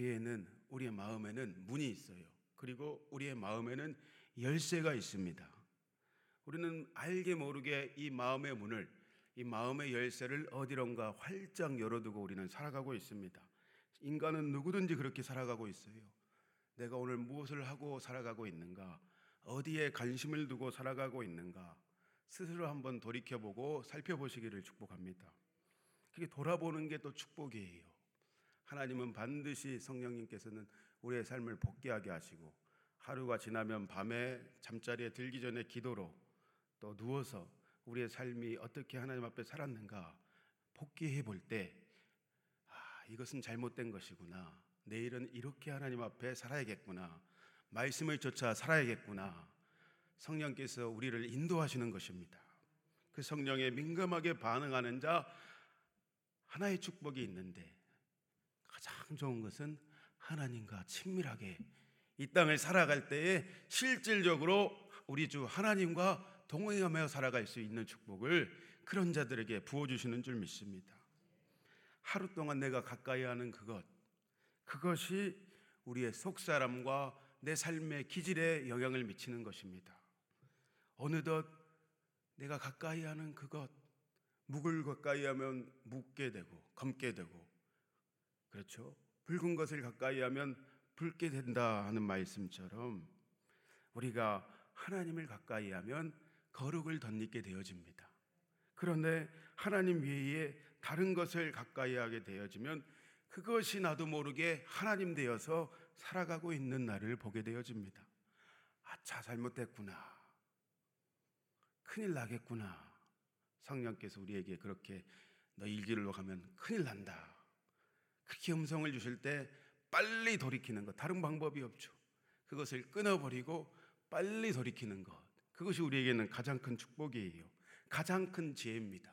우리에는 우리의 마음에는 문이 있어요. 그리고 우리의 마음에는 열쇠가 있습니다. 우리는 알게 모르게 이 마음의 문을 이 마음의 열쇠를 어디론가 활짝 열어두고 우리는 살아가고 있습니다. 인간은 누구든지 그렇게 살아가고 있어요. 내가 오늘 무엇을 하고 살아가고 있는가? 어디에 관심을 두고 살아가고 있는가? 스스로 한번 돌이켜보고 살펴보시기를 축복합니다. 그게 돌아보는 게 또 축복이에요. 하나님은 반드시 성령님께서는 우리의 삶을 복귀하게 하시고 하루가 지나면 밤에 잠자리에 들기 전에 기도로 또 누워서 우리의 삶이 어떻게 하나님 앞에 살았는가 복귀해 볼 때, 아, 이것은 잘못된 것이구나. 내일은 이렇게 하나님 앞에 살아야겠구나. 말씀을 쫓아 살아야겠구나. 성령께서 우리를 인도하시는 것입니다. 그 성령에 민감하게 반응하는 자 하나의 축복이 있는데 가장 좋은 것은 하나님과 친밀하게 이 땅을 살아갈 때에 실질적으로 우리 주 하나님과 동행하며 살아갈 수 있는 축복을 그런 자들에게 부어주시는 줄 믿습니다. 하루 동안 내가 가까이 하는 그것, 그것이 우리의 속사람과 내 삶의 기질에 영향을 미치는 것입니다. 어느덧 내가 가까이 하는 그것, 묵을 가까이 하면 묵게 되고, 검게 되고, 그렇죠? 붉은 것을 가까이 하면 붉게 된다 하는 말씀처럼 우리가 하나님을 가까이 하면 거룩을 덧입게 되어집니다. 그런데 하나님 외에 다른 것을 가까이 하게 되어지면 그것이 나도 모르게 하나님 되어서 살아가고 있는 나를 보게 되어집니다. 아차, 잘못됐구나. 큰일 나겠구나. 성령께서 우리에게 그렇게 너 일기로 가면 큰일 난다. 그렇게 음성을 주실 때 빨리 돌이키는 것. 다른 방법이 없죠. 그것을 끊어버리고 빨리 돌이키는 것. 그것이 우리에게는 가장 큰 축복이에요. 가장 큰 지혜입니다.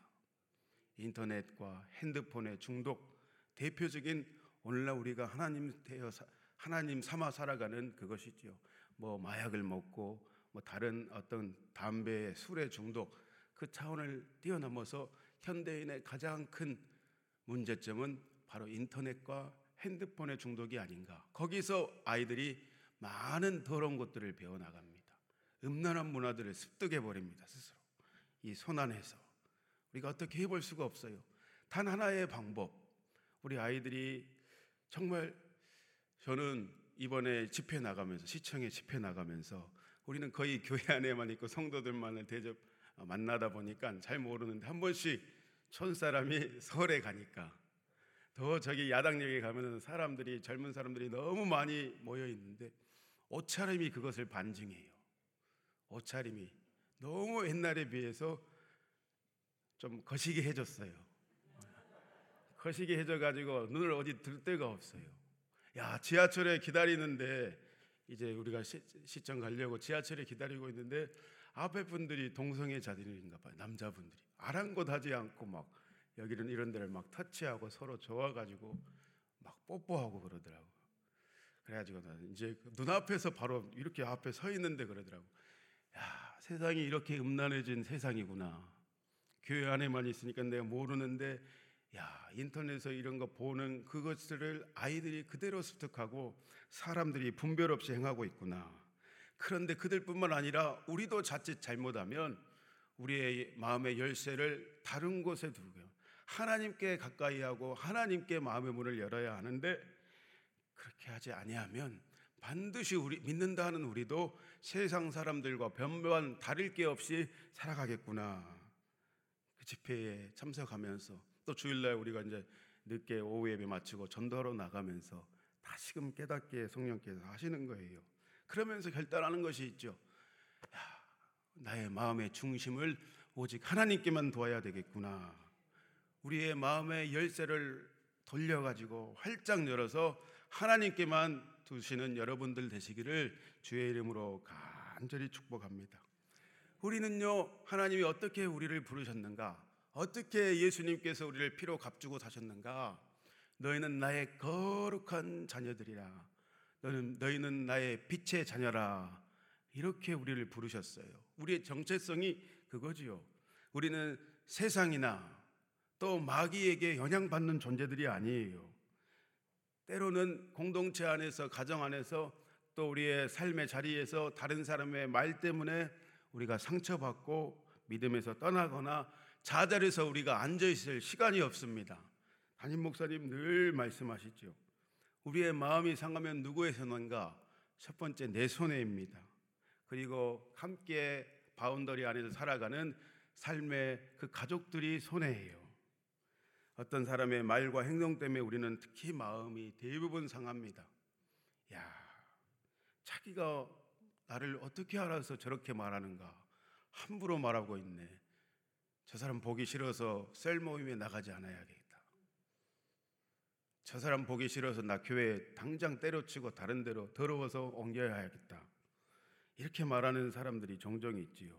인터넷과 핸드폰의 중독, 대표적인 오늘날 우리가 하나님 되어 하나님 삼아 살아가는 그것이지요. 뭐 마약을 먹고 뭐 다른 어떤 담배, 술의 중독 그 차원을 뛰어넘어서 현대인의 가장 큰 문제점은 바로 인터넷과 핸드폰의 중독이 아닌가. 거기서 아이들이 많은 더러운 것들을 배워나갑니다. 음란한 문화들을 습득해 버립니다, 스스로. 이 손안에서. 우리가 어떻게 해볼 수가 없어요. 단 하나의 방법. 우리 아이들이 정말 저는 이번에 집회 나가면서, 시청에 집회 나가면서 우리는 거의 교회 안에만 있고 성도들만을 대접 만나다 보니까 잘 모르는데 한 번씩 촌 사람이 서울에 가니까 더 저기 야당역에 가면은 사람들이 젊은 사람들이 너무 많이 모여 있는데 옷차림이 그것을 반증해요. 옷차림이 너무 옛날에 비해서 좀 거시기 해졌어요. 거시기 해져 가지고 눈을 어디 들 데가 없어요. 야 지하철에 기다리는데 이제 우리가 시, 시청 가려고 지하철에 기다리고 있는데 앞에 분들이 동성애 자들인가 봐요. 남자분들이 아랑곳하지 않고 막 여기는 이런 데를 막 터치하고 서로 좋아가지고 막 뽀뽀하고 그러더라고. 그래가지고 나는 이제 그 눈앞에서 바로 이렇게 앞에 서 있는데 그러더라고. 야, 세상이 이렇게 음란해진 세상이구나. 교회 안에만 있으니까 내가 모르는데, 야, 인터넷에서 이런 거 보는 그것들을 아이들이 그대로 습득하고 사람들이 분별 없이 행하고 있구나. 그런데 그들뿐만 아니라 우리도 자칫 잘못하면 우리의 마음의 열쇠를 다른 곳에 두고요. 하나님께 가까이 하고 하나님께 마음의 문을 열어야 하는데 그렇게 하지 아니하면 반드시 우리 믿는다 하는 우리도 세상 사람들과 변변 다를 게 없이 살아가겠구나. 그 집회에 참석하면서 또 주일날 우리가 이제 늦게 오후 예배 마치고 전도하러 나가면서 다시금 깨닫게 성령께서 하시는 거예요. 그러면서 결단하는 것이 있죠. 야, 나의 마음의 중심을 오직 하나님께만 두어야 되겠구나. 우리의 마음의 열쇠를 돌려가지고 활짝 열어서 하나님께만 두시는 여러분들 되시기를 주의 이름으로 간절히 축복합니다. 우리는요, 하나님이 어떻게 우리를 부르셨는가? 어떻게 예수님께서 우리를 피로 값주고 사셨는가? 너희는 나의 거룩한 자녀들이라. 너는, 너희는 나의 빛의 자녀라. 이렇게 우리를 부르셨어요. 우리의 정체성이 그거지요. 우리는 세상이나 또 마귀에게 영향받는 존재들이 아니에요. 때로는 공동체 안에서 가정 안에서 또 우리의 삶의 자리에서 다른 사람의 말 때문에 우리가 상처받고 믿음에서 떠나거나 자잘해서 우리가 앉아 있을 시간이 없습니다. 담임 목사님 늘 말씀하시죠. 우리의 마음이 상하면 누구의 손인가? 첫 번째 내 손해입니다. 그리고 함께 boundary 안에서 살아가는 삶의 그 가족들이 손해예요. 어떤 사람의 말과 행동 때문에 우리는 특히 마음이 대부분 상합니다. 야, 자기가 나를 어떻게 알아서 저렇게 말하는가? 함부로 말하고 있네. 저 사람 보기 싫어서 cell 모임에 나가지 않아야겠다. 저 사람 보기 싫어서 나 교회 당장 때려치고 다른 데로 더러워서 옮겨야겠다. 이렇게 말하는 사람들이 종종 있지요.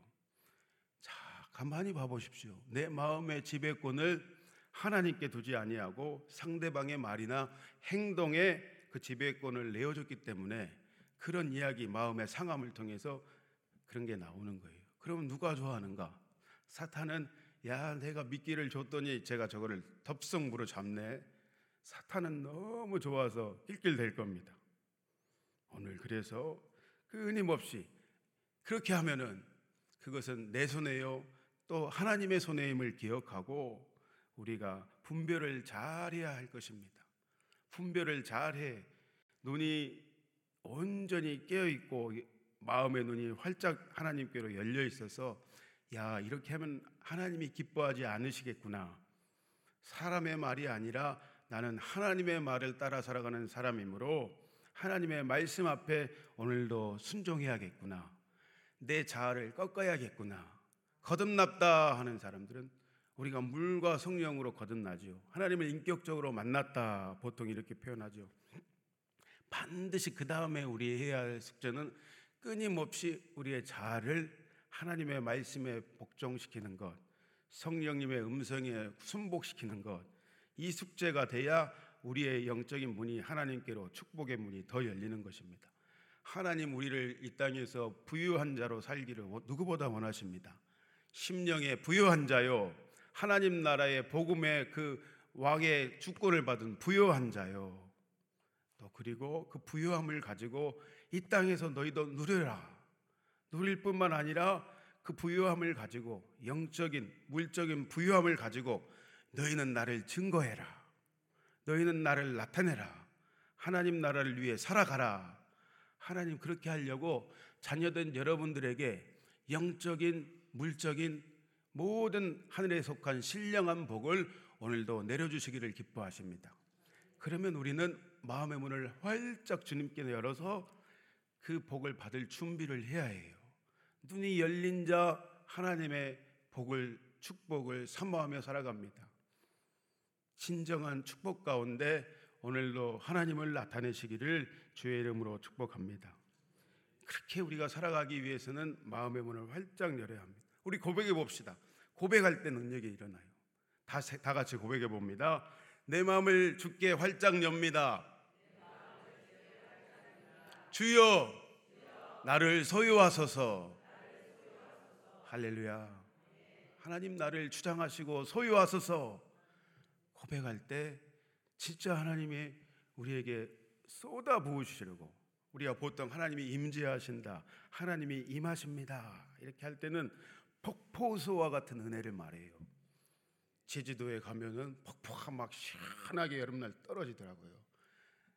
자, 가만히 봐 보십시오. 내 마음의 지배권을 하나님께 두지 아니하고 상대방의 말이나 행동에 그 지배권을 내어줬기 때문에 그런 이야기 마음의 상함을 통해서 그런 게 나오는 거예요. 그럼 누가 좋아하는가? 사탄은 야 내가 미끼를 줬더니 제가 저거를 덥석무로 잡네. 사탄은 너무 좋아서 낄낄댈 겁니다. 오늘 그래서 끊임없이 그렇게 하면은 그것은 내 손에요. 또 하나님의 손해임을 기억하고 우리가 분별을 잘해야 할 것입니다. 분별을 잘해 눈이 온전히 깨어 있고 마음의 눈이 활짝 하나님께로 열려 있어서 야 이렇게 하면 하나님이 기뻐하지 않으시겠구나. 사람의 말이 아니라 나는 하나님의 말을 따라 살아가는 사람이므로 하나님의 말씀 앞에 오늘도 순종해야겠구나. 내 자아를 꺾어야겠구나. 거듭났다 하는 사람들은 우리가 물과 성령으로 거듭나지요. 하나님을 인격적으로 만났다 보통 이렇게 표현하죠. 반드시 그 다음에 우리 해야 할 숙제는 끊임없이 우리의 자아를 하나님의 말씀에 복종시키는 것, 성령님의 음성에 순복시키는 것, 이 숙제가 돼야 우리의 영적인 문이 하나님께로 축복의 문이 더 열리는 것입니다. 하나님 우리를 이 땅에서 부유한 자로 살기를 누구보다 원하십니다. 심령의 부유한 자요. 하나님 나라의 복음의 그 왕의 주권을 받은 부유한 자요. 또 그리고 그 부유함을 가지고 이 땅에서 너희도 누려라. 누릴 뿐만 아니라 그 부유함을 가지고 영적인 물적인 부유함을 가지고 너희는 나를 증거해라. 너희는 나를 나타내라. 하나님 나라를 위해 살아가라. 하나님 그렇게 하려고 자녀된 여러분들에게 영적인 물적인 모든 하늘에 속한 신령한 복을 오늘도 내려주시기를 기뻐하십니다. 그러면 우리는 마음의 문을 활짝 주님께 열어서 그 복을 받을 준비를 해야 해요. 눈이 열린 자 하나님의 복을 축복을 사모하며 살아갑니다. 진정한 축복 가운데 오늘도 하나님을 나타내시기를 주의 이름으로 축복합니다. 그렇게 우리가 살아가기 위해서는 마음의 문을 활짝 열어야 합니다. 우리 고백해 봅시다. 고백할 때 능력이 일어나요. 다, 다 같이 고백해 봅니다. 내 마음을 주께 활짝 엽니다. 주여, 나를 소유하소서. 할렐루야. 하나님 나를 주장하시고 소유하소서. 고백할 때 진짜 하나님이 우리에게 쏟아 부으시려고 우리가 보통 하나님이 임재하신다. 하나님이 임하십니다. 이렇게 할 때는 폭포수와 같은 은혜를 말해요. 제주도에 가면은 폭포가 막 시원하게 여름날 떨어지더라고요.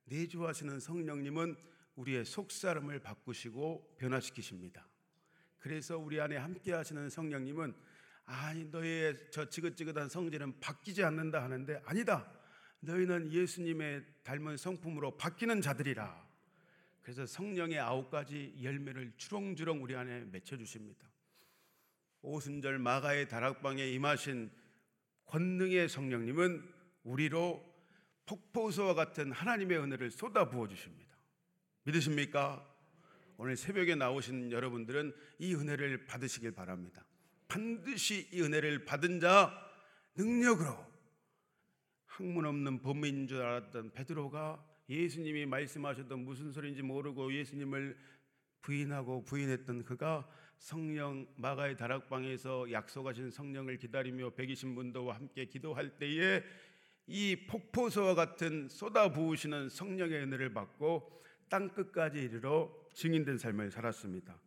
내주하시는 성령님은 우리의 속사람을 바꾸시고 변화시키십니다. 그래서 우리 안에 함께 하시는 성령님은 아니 너의 저 지긋지긋한 성질은 바뀌지 않는다 하는데 아니다. 너희는 예수님의 닮은 성품으로 바뀌는 자들이라. 그래서 성령의 아홉 가지 열매를 주렁주렁 우리 안에 맺혀 주십니다. 오순절 마가의 다락방에 임하신 권능의 성령님은 우리로 폭포수와 같은 하나님의 은혜를 쏟아 부어 주십니다. 믿으십니까? 오늘 새벽에 나오신 여러분들은 이 은혜를 받으시길 바랍니다. 반드시 이 은혜를 받은 자 능력으로 학문 없는 범인인 줄 알았던 베드로가 예수님이 말씀하셨던 무슨 소리인지 모르고 예수님을 부인하고 부인했던 그가 성령 마가의 다락방에서 약속하신 성령을 기다리며 120분도와 함께 기도할 때에 이 폭포수와 같은 쏟아 부으시는 성령의 은혜를 받고 땅 끝까지 이르러 증인된 삶을 살았습니다.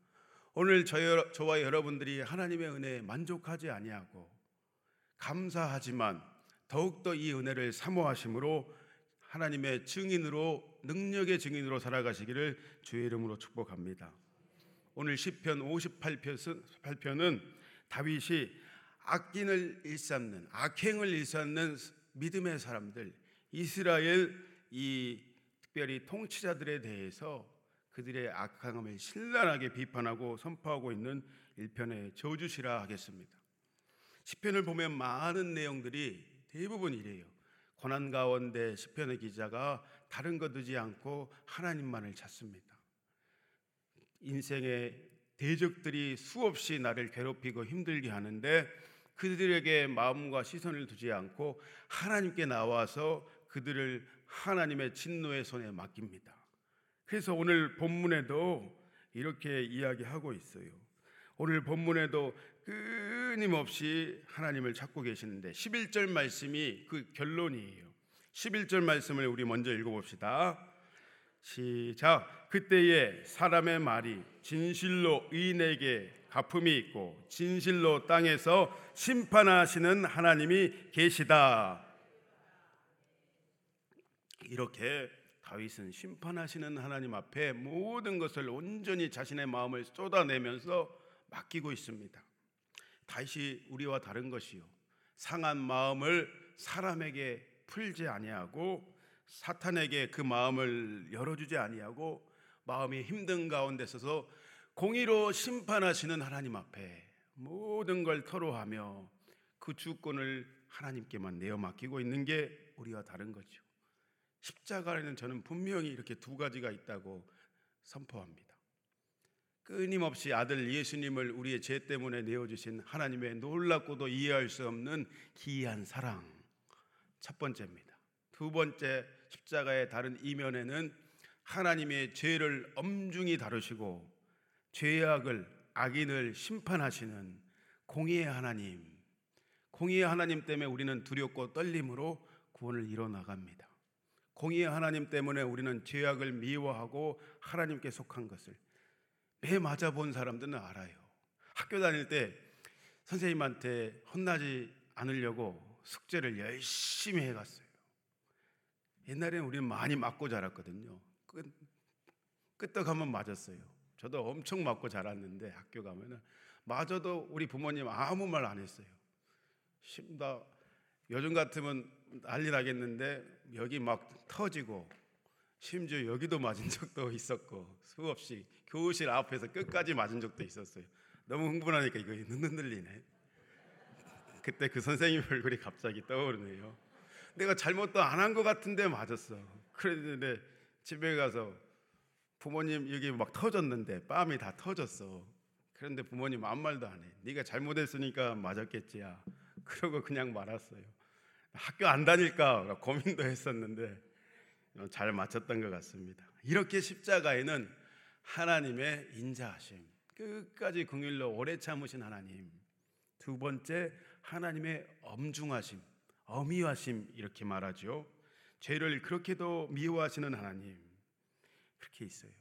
오늘 저, 저와 여러분들이 하나님의 은혜에 만족하지 아니하고 감사하지만 더욱더 이 은혜를 사모하심으로 하나님의 증인으로 능력의 증인으로 살아가시기를 주의 이름으로 축복합니다. 오늘 시편 58편은 다윗이 악인을 일삼는 악행을 일삼는 믿음의 사람들 이스라엘 이 특별히 통치자들에 대해서 그들의 악함을 신랄하게 비판하고 선포하고 있는 일편의 저주시라 하겠습니다. 시편을 보면 많은 내용들이 대부분 이래요. 고난 가운데 시편의 기자가 다른 것 두지 않고 하나님만을 찾습니다. 인생의 대적들이 수없이 나를 괴롭히고 힘들게 하는데 그들에게 마음과 시선을 두지 않고 하나님께 나와서 그들을 하나님의 진노의 손에 맡깁니다. 그래서 오늘 본문에도 이렇게 이야기하고 있어요. 오늘 본문에도 끊임없이 하나님을 찾고 계시는데 11절 말씀이 그 결론이에요. 11절 말씀을 우리 먼저 읽어 봅시다. 시작. 그때에 사람의 말이 진실로 의인에게 가품이 있고 진실로 땅에서 심판하시는 하나님이 계시다. 이렇게 다윗은 심판하시는 하나님 앞에 모든 것을 온전히 자신의 마음을 쏟아내면서 맡기고 있습니다. 다윗이 우리와 다른 것이요 상한 마음을 사람에게 풀지 아니하고 사탄에게 그 마음을 열어주지 아니하고 마음이 힘든 가운데 서서 공의로 심판하시는 하나님 앞에 모든 걸 토로하며 그 주권을 하나님께만 내어 맡기고 있는 게 우리와 다른 거죠. 십자가에는 저는 분명히 이렇게 두 가지가 있다고 선포합니다. 끊임없이 아들 예수님을 우리의 죄 때문에 내어주신 하나님의 놀랍고도 이해할 수 없는 기이한 사랑. 첫 번째입니다. 두 번째 십자가의 다른 이면에는 하나님의 죄를 엄중히 다루시고 죄악을 악인을 심판하시는 공의의 하나님. 공의의 하나님 때문에 우리는 두렵고 떨림으로 구원을 이뤄 나갑니다. 공의의 하나님 때문에 우리는 죄악을 미워하고 하나님께 속한 것을 매 맞아 본 사람들은 알아요. 학교 다닐 때 선생님한테 혼나지 않으려고 숙제를 열심히 해갔어요. 옛날에는 우리는 많이 맞고 자랐거든요. 끄, 끄떡하면 맞았어요. 저도 엄청 맞고 자랐는데 학교 가면은 맞아도 우리 부모님 아무 말 안 했어요. 심다 요즘 같으면 난리 나겠는데 여기 막 터지고 심지어 여기도 맞은 적도 있었고 수없이 교실 앞에서 끝까지 맞은 적도 있었어요. 너무 흥분하니까 이거 눈 흔들리네. 그때 그 선생님 얼굴이 갑자기 떠오르네요. 내가 잘못도 안 한 것 같은데 맞았어. 그랬는데 집에 가서 부모님 여기 막 터졌는데 뺨이 다 터졌어. 그런데 부모님 아무 말도 안 해. 네가 잘못했으니까 맞았겠지야. 그러고 그냥 말았어요. 학교 안 다닐까 고민도 했었는데 잘 맞췄던 것 같습니다. 이렇게 십자가에는 하나님의 인자하심, 끝까지 긍일로 오래 참으신 하나님. 두 번째 하나님의 엄중하심, 어미하심 이렇게 말하죠. 죄를 그렇게도 미워하시는 하나님. 그렇게 있어요.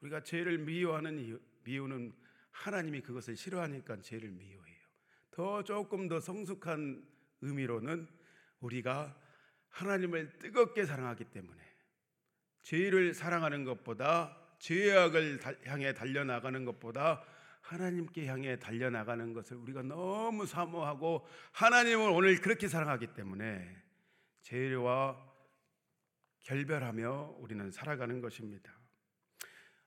우리가 죄를 미워하는 이유, 미우는 하나님이 그것을 싫어하니까 죄를 미워해요. 더 조금 더 성숙한 의미로는 우리가 하나님을 뜨겁게 사랑하기 때문에 죄를 사랑하는 것보다 죄악을 향해 달려나가는 것보다 하나님께 향해 달려나가는 것을 우리가 너무 사모하고 하나님을 오늘 그렇게 사랑하기 때문에 죄와 결별하며 우리는 살아가는 것입니다.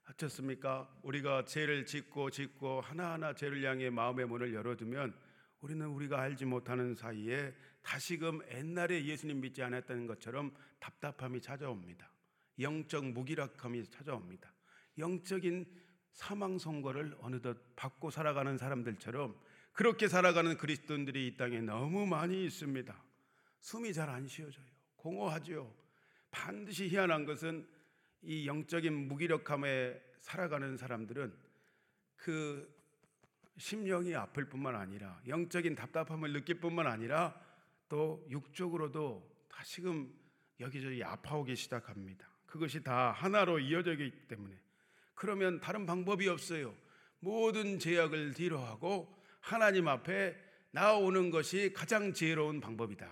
어떻습니까? 우리가 죄를 짓고 짓고 하나하나 죄를 향해 마음의 문을 열어두면 우리는 우리가 알지 못하는 사이에 다시금 옛날에 예수님 믿지 않았던 것처럼 답답함이 찾아옵니다. 영적 무기력함이 찾아옵니다. 영적인 사망 선고를 어느덧 받고 살아가는 사람들처럼 그렇게 살아가는 그리스도인들이 이 땅에 너무 많이 있습니다. 숨이 잘 안 쉬어져요. 공허하죠. 반드시 희한한 것은 이 영적인 무기력함에 살아가는 사람들은 그 심령이 아플 뿐만 아니라 영적인 답답함을 느낄 뿐만 아니라 또 육적으로도 다시금 여기저기 아파오기 시작합니다. 그것이 다 하나로 이어져 있기 때문에 그러면 다른 방법이 없어요. 모든 제약을 뒤로 하고 하나님 앞에 나오는 것이 가장 지혜로운 방법이다.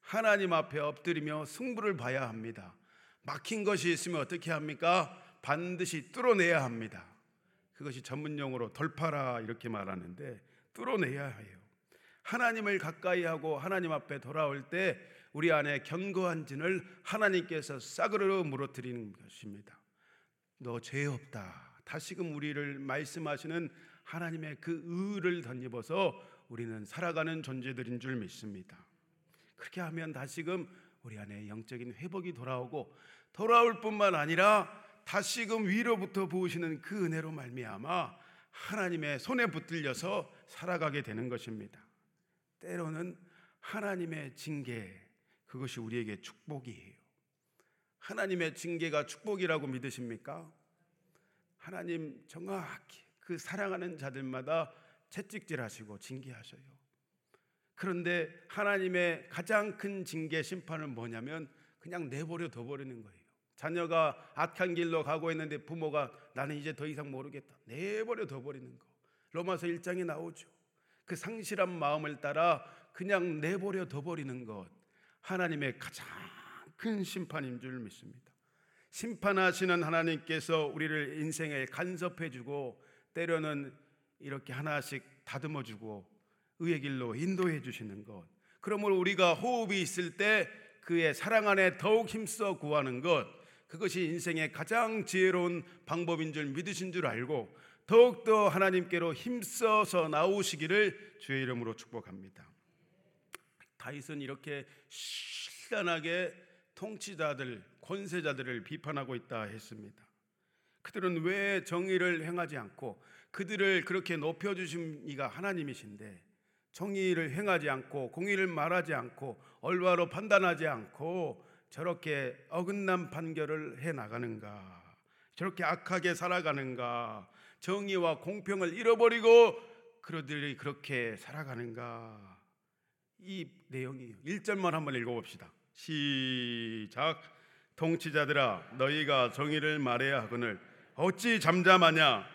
하나님 앞에 엎드리며 승부를 봐야 합니다. 막힌 것이 있으면 어떻게 합니까? 반드시 뚫어내야 합니다. 그것이 전문 용어로 돌파라 이렇게 말하는데 뚫어내야 해요. 하나님을 가까이 하고 하나님 앞에 돌아올 때 우리 안에 견고한 진을 하나님께서 싸그러 무너뜨리는 것입니다. 너 죄 없다. 다시금 우리를 말씀하시는 하나님의 그 의를 덧입어서 우리는 살아가는 존재들인 줄 믿습니다. 그렇게 하면 다시금 우리 안에 영적인 회복이 돌아오고 돌아올 뿐만 아니라 다시금 위로부터 부으시는 그 은혜로 말미암아 하나님의 손에 붙들려서 살아가게 되는 것입니다. 때로는 하나님의 징계 그것이 우리에게 축복이에요. 하나님의 징계가 축복이라고 믿으십니까? 하나님 정확히 그 사랑하는 자들마다 채찍질 하시고 징계하셔요. 그런데 하나님의 가장 큰 징계 심판은 뭐냐면 그냥 내버려 둬버리는 거예요. 자녀가 악한 길로 가고 있는데 부모가 나는 이제 더 이상 모르겠다. 내버려 둬버리는 거. 로마서 1장에 나오죠. 그 상실한 마음을 따라 그냥 내버려 둬버리는 것. 하나님의 가장 큰 심판인 줄 믿습니다. 심판하시는 하나님께서 우리를 인생에 간섭해주고 때로는 이렇게 하나씩 다듬어주고 의의 길로 인도해 주시는 것. 그러므로 우리가 호흡이 있을 때 그의 사랑 안에 더욱 힘써 구하는 것. 그것이 인생의 가장 지혜로운 방법인 줄 믿으신 줄 알고 더욱더 하나님께로 힘써서 나오시기를 주의 이름으로 축복합니다. 다윗은 이렇게 신란하게 통치자들, 권세자들을 비판하고 있다 했습니다. 그들은 왜 정의를 행하지 않고 그들을 그렇게 높여주신 이가 하나님이신데 정의를 행하지 않고 공의를 말하지 않고 얼바로 판단하지 않고 저렇게 어긋난 판결을 해 나가는가? 저렇게 악하게 살아가는가? 정의와 공평을 잃어버리고 그들이 그렇게 살아가는가? 이 내용이에요. 1절만 한번 읽어봅시다. 시작. 통치자들아 너희가 정의를 말해야 하거늘 어찌 잠잠하냐?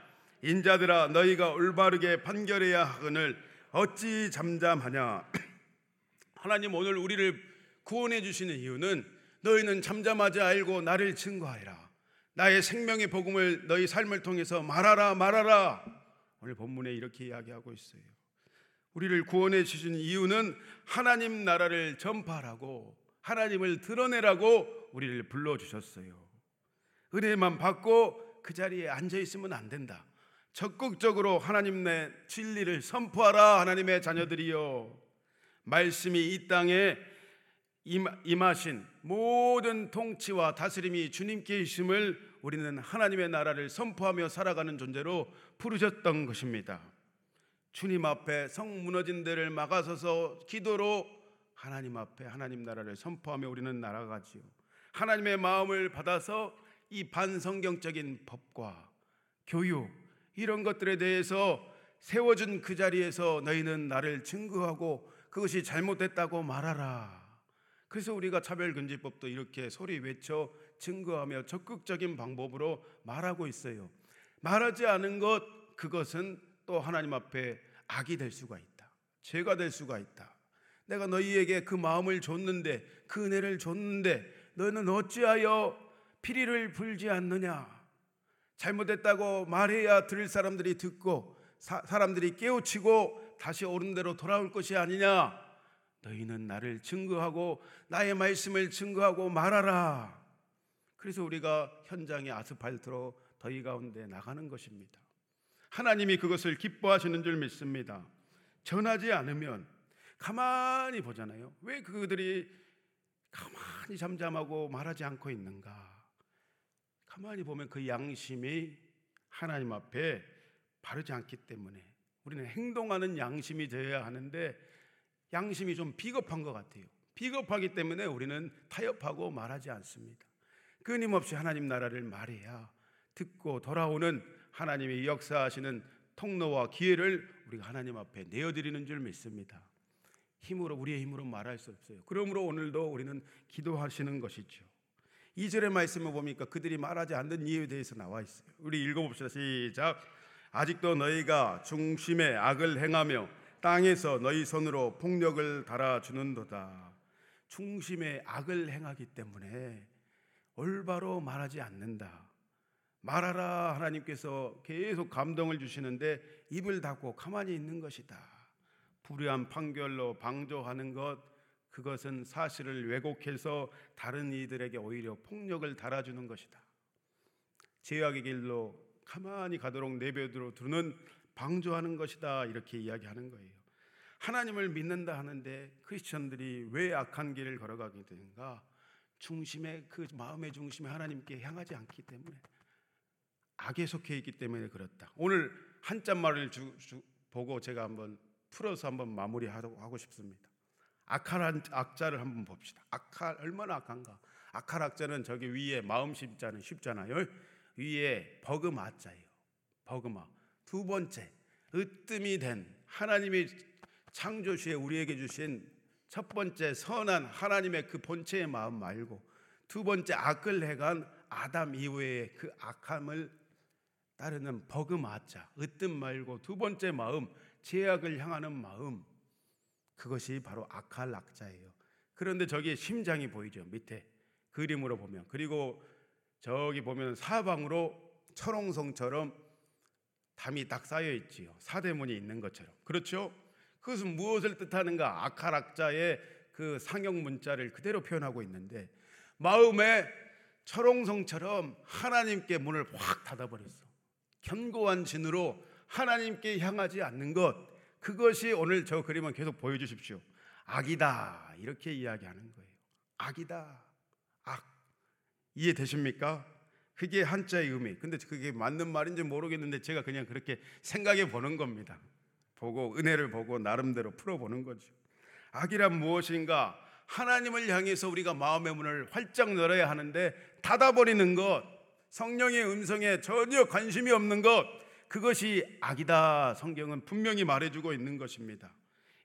인자들아 너희가 올바르게 판결해야 하거늘 어찌 잠잠하냐? 하나님 오늘 우리를 구원해 주시는 이유는 너희는 잠잠하지 알고 나를 증거하라. 나의 생명의 복음을 너희 삶을 통해서 말하라 말하라. 오늘 본문에 이렇게 이야기하고 있어요. 우리를 구원해 주신 이유는 하나님 나라를 전파하라고 하나님을 드러내라고 우리를 불러 주셨어요. 은혜만 받고 그 자리에 앉아 있으면 안 된다. 적극적으로 하나님의 진리를 선포하라 하나님의 자녀들이요. 말씀이 이 땅에 임하신 모든 통치와 다스림이 주님께 있음을 우리는 하나님의 나라를 선포하며 살아가는 존재로 부르셨던 것입니다. 주님 앞에 성 무너진 데를 막아서서 기도로 하나님 앞에 하나님 나라를 선포하며 우리는 날아가지요. 하나님의 마음을 받아서 이 반성경적인 법과 교육 이런 것들에 대해서 세워준 그 자리에서 너희는 나를 증거하고 그것이 잘못됐다고 말하라. 그래서 우리가 차별금지법도 이렇게 소리 외쳐 증거하며 적극적인 방법으로 말하고 있어요. 말하지 않은 것 그것은 또 하나님 앞에 악이 될 수가 있다. 죄가 될 수가 있다. 내가 너희에게 그 마음을 줬는데 그 은혜를 줬는데 너는 어찌하여 피리를 불지 않느냐? 잘못했다고 말해야 들을 사람들이 듣고 사, 사람들이 깨우치고 다시 옳은 대로 돌아올 것이 아니냐? 너희는 나를 증거하고 나의 말씀을 증거하고 말하라. 그래서 우리가 현장의 아스팔트로 더위 가운데 나가는 것입니다. 하나님이 그것을 기뻐하시는 줄 믿습니다. 전하지 않으면 가만히 보잖아요. 왜 그들이 가만히 잠잠하고 말하지 않고 있는가? 가만히 보면 그 양심이 하나님 앞에 바르지 않기 때문에 우리는 행동하는 양심이 되어야 하는데 양심이 좀 비겁한 것 같아요. 비겁하기 때문에 우리는 타협하고 말하지 않습니다. 끊임없이 하나님 나라를 말해야 듣고 돌아오는 하나님의 역사하시는 통로와 기회를 우리가 하나님 앞에 내어드리는 줄 믿습니다. 힘으로 우리의 힘으로 말할 수 없어요. 그러므로 오늘도 우리는 기도하시는 것이죠. 2절의 말씀을 보니까 그들이 말하지 않는 이유에 대해서 나와 있어요. 우리 읽어봅시다. 시작. 아직도 너희가 중심에 악을 행하며 땅에서 너희 손으로 폭력을 달아주는도다. 중심에 악을 행하기 때문에 올바로 말하지 않는다. 말하라 하나님께서 계속 감동을 주시는데 입을 닫고 가만히 있는 것이다. 불의한 판결로 방조하는 것 그것은 사실을 왜곡해서 다른 이들에게 오히려 폭력을 달아주는 것이다. 죄악의 길로 가만히 가도록 내버려 두는 방조하는 것이다. 이렇게 이야기하는 거예요. 하나님을 믿는다 하는데 크리스천들이 왜 악한 길을 걸어가게 되는가? 중심에 그 마음의 중심에 하나님께 향하지 않기 때문에 악에 속해 있기 때문에 그렇다. 오늘 한자 말을 주, 주, 보고 제가 한번 풀어서 한번 마무리하고 싶습니다. 악한 악자를 한번 봅시다. 악할 얼마나 악한가? 악할 악자는 저기 위에 마음 십자는 쉽잖아요. 위에 버그마 자예요. 버그마. 두 번째 으뜸이 된 하나님이 창조시에 우리에게 주신 첫 번째 선한 하나님의 그 본체의 마음 말고 두 번째 악을 해간 아담 이후의 그 악함을 따르는 버그마자 으뜸 말고 두 번째 마음 제약을 향하는 마음 그것이 바로 악할 악자예요. 그런데 저기 심장이 보이죠 밑에 그림으로 보면 그리고 저기 보면 사방으로 철옹성처럼 담이 딱 쌓여 있지요. 사대문이 있는 것처럼 그렇죠? 그것은 무엇을 뜻하는가? 악할 악자의 그 상형 문자를 그대로 표현하고 있는데 마음에 철옹성처럼 하나님께 문을 확 닫아버렸어. 견고한 진으로 하나님께 향하지 않는 것 그것이 오늘 저 그림은 계속 보여주십시오. 악이다 이렇게 이야기하는 거예요. 악이다. 악 이해되십니까? 그게 한자의 의미. 근데 그게 맞는 말인지 모르겠는데 제가 그냥 그렇게 생각해 보는 겁니다. 보고 은혜를 보고 나름대로 풀어 보는 거죠. 악이란 무엇인가? 하나님을 향해서 우리가 마음의 문을 활짝 열어야 하는데 닫아버리는 것, 성령의 음성에 전혀 관심이 없는 것, 그것이 악이다. 성경은 분명히 말해주고 있는 것입니다.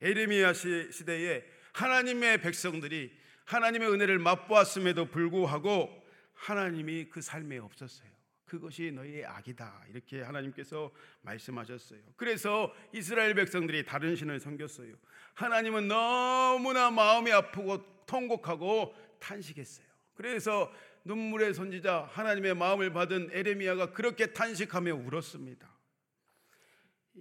에레미야 시대에 하나님의 백성들이 하나님의 은혜를 맛보았음에도 불구하고 하나님이 그 삶에 없었어요. 그것이 너희의 악이다. 이렇게 하나님께서 말씀하셨어요. 그래서 이스라엘 백성들이 다른 신을 섬겼어요. 하나님은 너무나 마음이 아프고 통곡하고 탄식했어요. 그래서 눈물의 선지자 하나님의 마음을 받은 에레미야가 그렇게 탄식하며 울었습니다.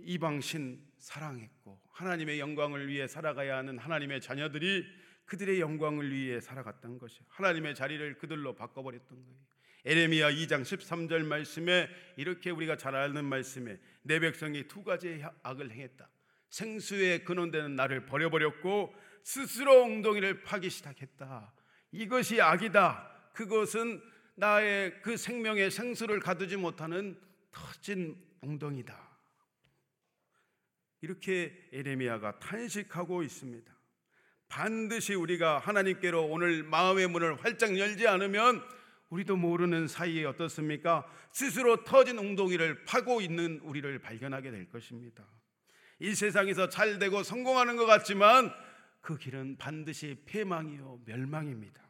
이방신 사랑했고 하나님의 영광을 위해 살아가야 하는 하나님의 자녀들이 그들의 영광을 위해 살아갔던 것이 하나님의 자리를 그들로 바꿔버렸던 거예요. 에레미야 2장 13절 말씀에 이렇게 우리가 잘 아는 말씀에 내 백성이 두 가지의 악을 행했다. 생수의 근원되는 나를 버려버렸고 스스로 엉덩이를 파기 시작했다. 이것이 악이다. 그것은 나의 그 생명의 생수를 가두지 못하는 터진 엉덩이다. 이렇게 에레미야가 탄식하고 있습니다. 반드시 우리가 하나님께로 오늘 마음의 문을 활짝 열지 않으면 우리도 모르는 사이에 어떻습니까? 스스로 터진 웅덩이를 파고 있는 우리를 발견하게 될 것입니다. 이 세상에서 잘 되고 성공하는 것 같지만 그 길은 반드시 패망이요 멸망입니다.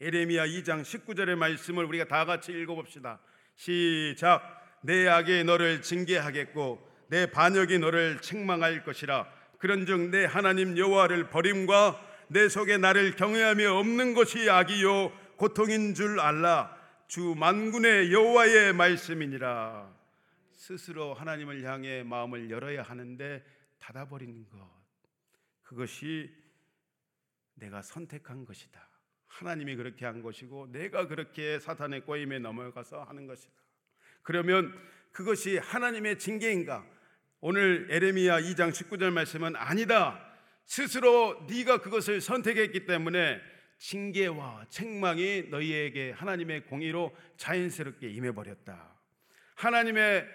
에레미야 2장 19절의 말씀을 우리가 다 같이 읽어 봅시다. 시작. 내 악이 너를 징계하겠고 내 반역이 너를 책망할 것이라. 그런즉 내 하나님 여호와를 버림과 내 속에 나를 경외하며 없는 것이 악이요 고통인 줄 알라. 주 만군의 여호와의 말씀이니라. 스스로 하나님을 향해 마음을 열어야 하는데 닫아버리는 것. 그것이 내가 선택한 것이다. 하나님이 그렇게 한 것이고 내가 그렇게 사탄의 꼬임에 넘어가서 하는 것이다. 그러면 그것이 하나님의 징계인가 오늘 에레미야 2장 19절 말씀은 아니다. 스스로 네가 그것을 선택했기 때문에 징계와 책망이 너희에게 하나님의 공의로 자연스럽게 임해 버렸다. 하나님의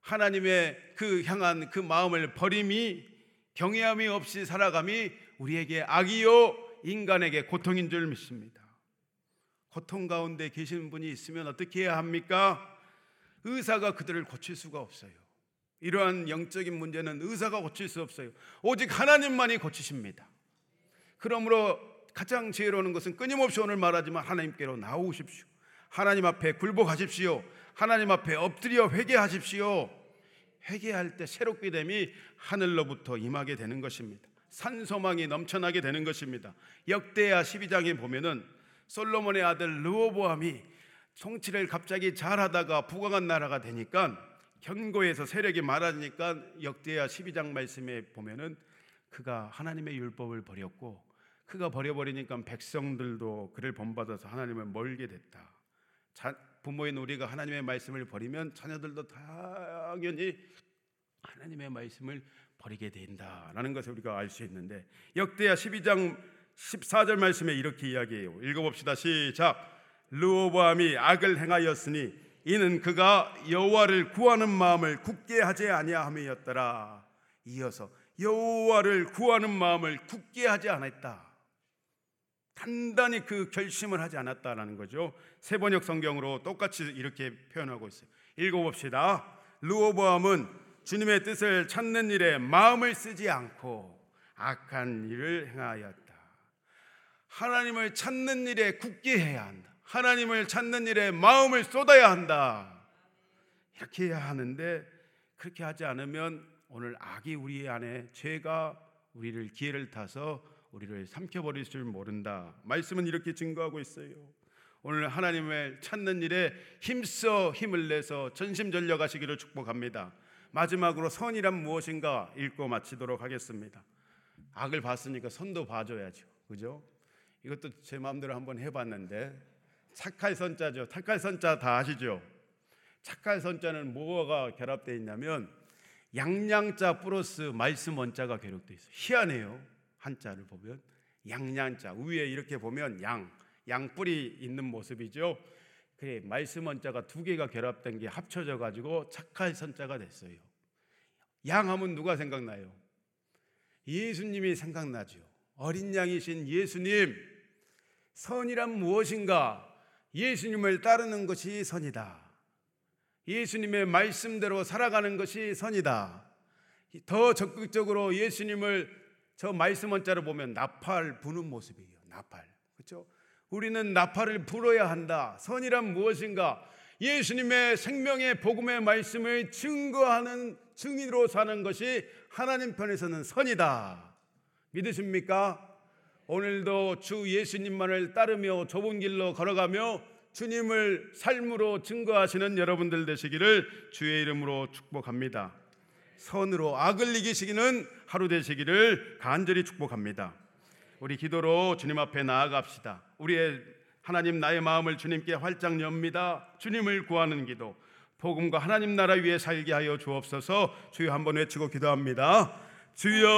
하나님의 그 향한 그 마음을 버림이 경외함이 없이 살아감이 우리에게 악이요 인간에게 고통인 줄 믿습니다. 고통 가운데 계신 분이 있으면 어떻게 해야 합니까? 의사가 그들을 고칠 수가 없어요. 이러한 영적인 문제는 의사가 고칠 수 없어요. 오직 하나님만이 고치십니다. 그러므로 가장 지혜로운 것은 끊임없이 오늘 말하지만 하나님께로 나오십시오. 하나님 앞에 굴복하십시오. 하나님 앞에 엎드려 회개하십시오. 회개할 때 새롭게 됨이 하늘로부터 임하게 되는 것입니다. 산소망이 넘쳐나게 되는 것입니다. 역대야 12장에 보면은 솔로몬의 아들 르호보암이 통치를 갑자기 잘하다가 부강한 나라가 되니까 견고해서 세력이 많아지니까 역대야 12장 말씀에 보면은 그가 하나님의 율법을 버렸고 그가 버려버리니까 백성들도 그를 본받아서 하나님을 멀게 됐다. 자, 부모인 우리가 하나님의 말씀을 버리면 자녀들도 당연히 하나님의 말씀을 버리게 된다라는 것을 우리가 알 수 있는데 역대야 12장 14절 말씀에 이렇게 이야기해요. 읽어봅시다. 시작. 르호보암이 악을 행하였으니 이는 그가 여호와를 구하는 마음을 굳게 하지 아니함이었더라. 이어서 여호와를 구하는 마음을 굳게 하지 않았다. 단단히 그 결심을 하지 않았다라는 거죠. 세번역 성경으로 똑같이 이렇게 표현하고 있어요. 읽어봅시다. 르호보암은 주님의 뜻을 찾는 일에 마음을 쓰지 않고 악한 일을 행하였다. 하나님을 찾는 일에 굳게 해야 한다. 하나님을 찾는 일에 마음을 쏟아야 한다. 이렇게 해야 하는데 그렇게 하지 않으면 오늘 악이 우리 안에 죄가 우리를 기회를 타서 우리를 삼켜버릴 줄 모른다. 말씀은 이렇게 증거하고 있어요. 오늘 하나님을 찾는 일에 힘써 힘을 내서 전심전력하시기를 축복합니다. 마지막으로 선이란 무엇인가 읽고 마치도록 하겠습니다. 악을 봤으니까 선도 봐줘야죠. 그죠? 이것도 제 마음대로 한번 해봤는데 착할 선자죠. 착할 선자 다 아시죠? 착할 선자는 뭐가 결합되어 있냐면 양양자 플러스 말씀 원자가 결합되어 있어요. 희한해요. 한자를 보면 양양자 위에 이렇게 보면 양 양뿔이 있는 모습이죠. 그래 말씀 원자가 두 개가 결합된 게 합쳐져 가지고 착할 선자가 됐어요. 양하면 누가 생각나요? 예수님이 생각나죠. 어린 양이신 예수님 선이란 무엇인가? 예수님을 따르는 것이 선이다. 예수님의 말씀대로 살아가는 것이 선이다. 더 적극적으로 예수님을 저 말씀 원자를 보면 나팔 부는 모습이에요. 나팔. 그렇죠? 우리는 나팔을 불어야 한다. 선이란 무엇인가? 예수님의 생명의 복음의 말씀을 증거하는 증인으로 사는 것이 하나님 편에서는 선이다. 믿으십니까? 오늘도 주 예수님만을 따르며 좁은 길로 걸어가며 주님을 삶으로 증거하시는 여러분들 되시기를 주의 이름으로 축복합니다. 선으로 악을 이기시기는 하루 되시기를 간절히 축복합니다. 우리 기도로 주님 앞에 나아갑시다. 우리의 하나님 나의 마음을 주님께 활짝 엽니다. 주님을 구하는 기도. 복음과 하나님 나라 위에 살게 하여 주옵소서. 주여 한번 외치고 기도합니다. 주여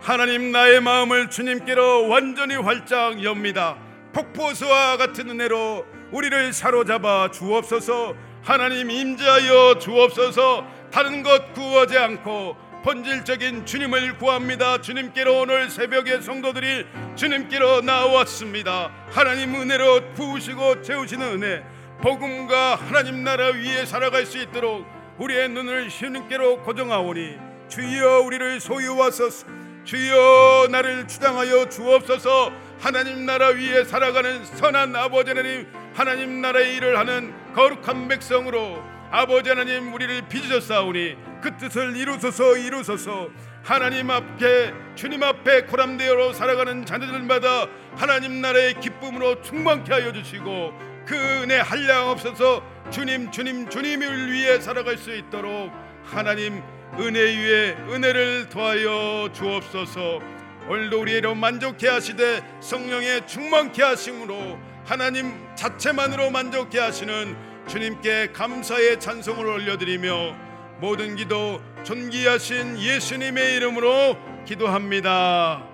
하나님 나의 마음을 주님께로 완전히 활짝 엽니다. 폭포수와 같은 은혜로 우리를 사로잡아 주옵소서. 하나님 임재하여 주옵소서. 다른 것 구하지 않고 본질적인 주님을 구합니다. 주님께로 오늘 새벽에 성도들이 주님께로 나왔습니다. 하나님 은혜로 부으시고 채우시는 은혜 복음과 하나님 나라 위에 살아갈 수 있도록 우리의 눈을 주님께로 고정하오니 주여 우리를 소유하소서. 주여 나를 주장하여 주옵소서. 하나님 나라 위에 살아가는 선한 아버지 하나님 하나님 나라의 일을 하는 거룩한 백성으로 아버지 하나님 우리를 빚으셨사오니 그 뜻을 이루소서 이루소서. 하나님 앞에 주님 앞에 고람되어 살아가는 자녀들마다 하나님 나라의 기쁨으로 충만케 하여 주시고 그 은혜 한량 없어서 주님 주님 주님을 위해 살아갈 수 있도록 하나님 은혜 위에 은혜를 더하여 주옵소서. 오늘도 우리로 만족해 하시되 성령의 충만케 하심으로 하나님 자체만으로 만족해 하시는 주님께 감사의 찬송을 올려드리며 모든 기도 존귀하신 예수님의 이름으로 기도합니다.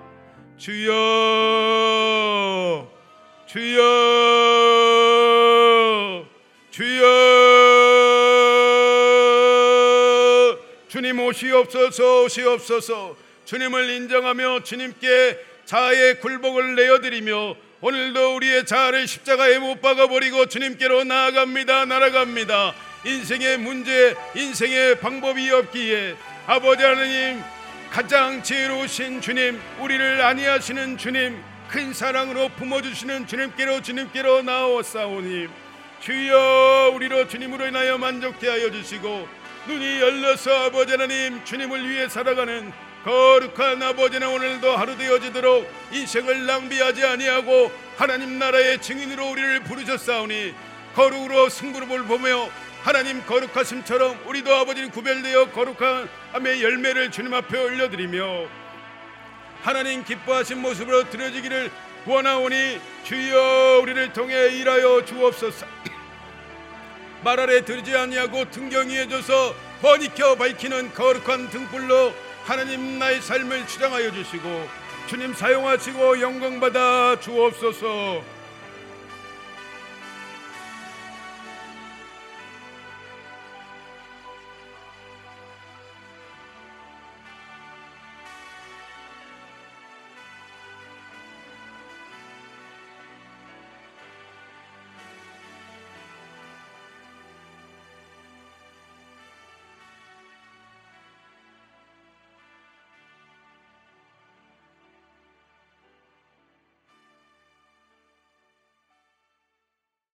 주여 주여 오시옵소서 오시옵소서. 주님을 인정하며 주님께 자아의 굴복을 내어드리며 오늘도 우리의 자아를 십자가에 못 박아버리고 주님께로 나아갑니다 날아갑니다. 인생의 문제, 인생의 방법이 없기에 아버지 하나님 가장 지혜로우신 주님, 우리를 안위하시는 주님, 큰 사랑으로 품어주시는 주님께로 주님께로 나오사오니 주여 우리로 주님으로 인하여 만족케 하여 주시고 눈이 열려서 아버지 하나님 주님을 위해 살아가는 거룩한 아버지는 오늘도 하루 되어지도록 인생을 낭비하지 아니하고 하나님 나라의 증인으로 우리를 부르셨사오니 거룩으로 승부를 보며 하나님 거룩하심처럼 우리도 아버지는 구별되어 거룩한 암의 열매를 주님 앞에 올려드리며 하나님 기뻐하신 모습으로 드려지기를 원하오니 주여 우리를 통해 일하여 주옵소서 말 아래 들지 아니하고 등경히 해줘서 번익혀 밝히는 거룩한 등불로 하나님 나의 삶을 주장하여 주시고 주님 사용하시고 영광 받아 주옵소서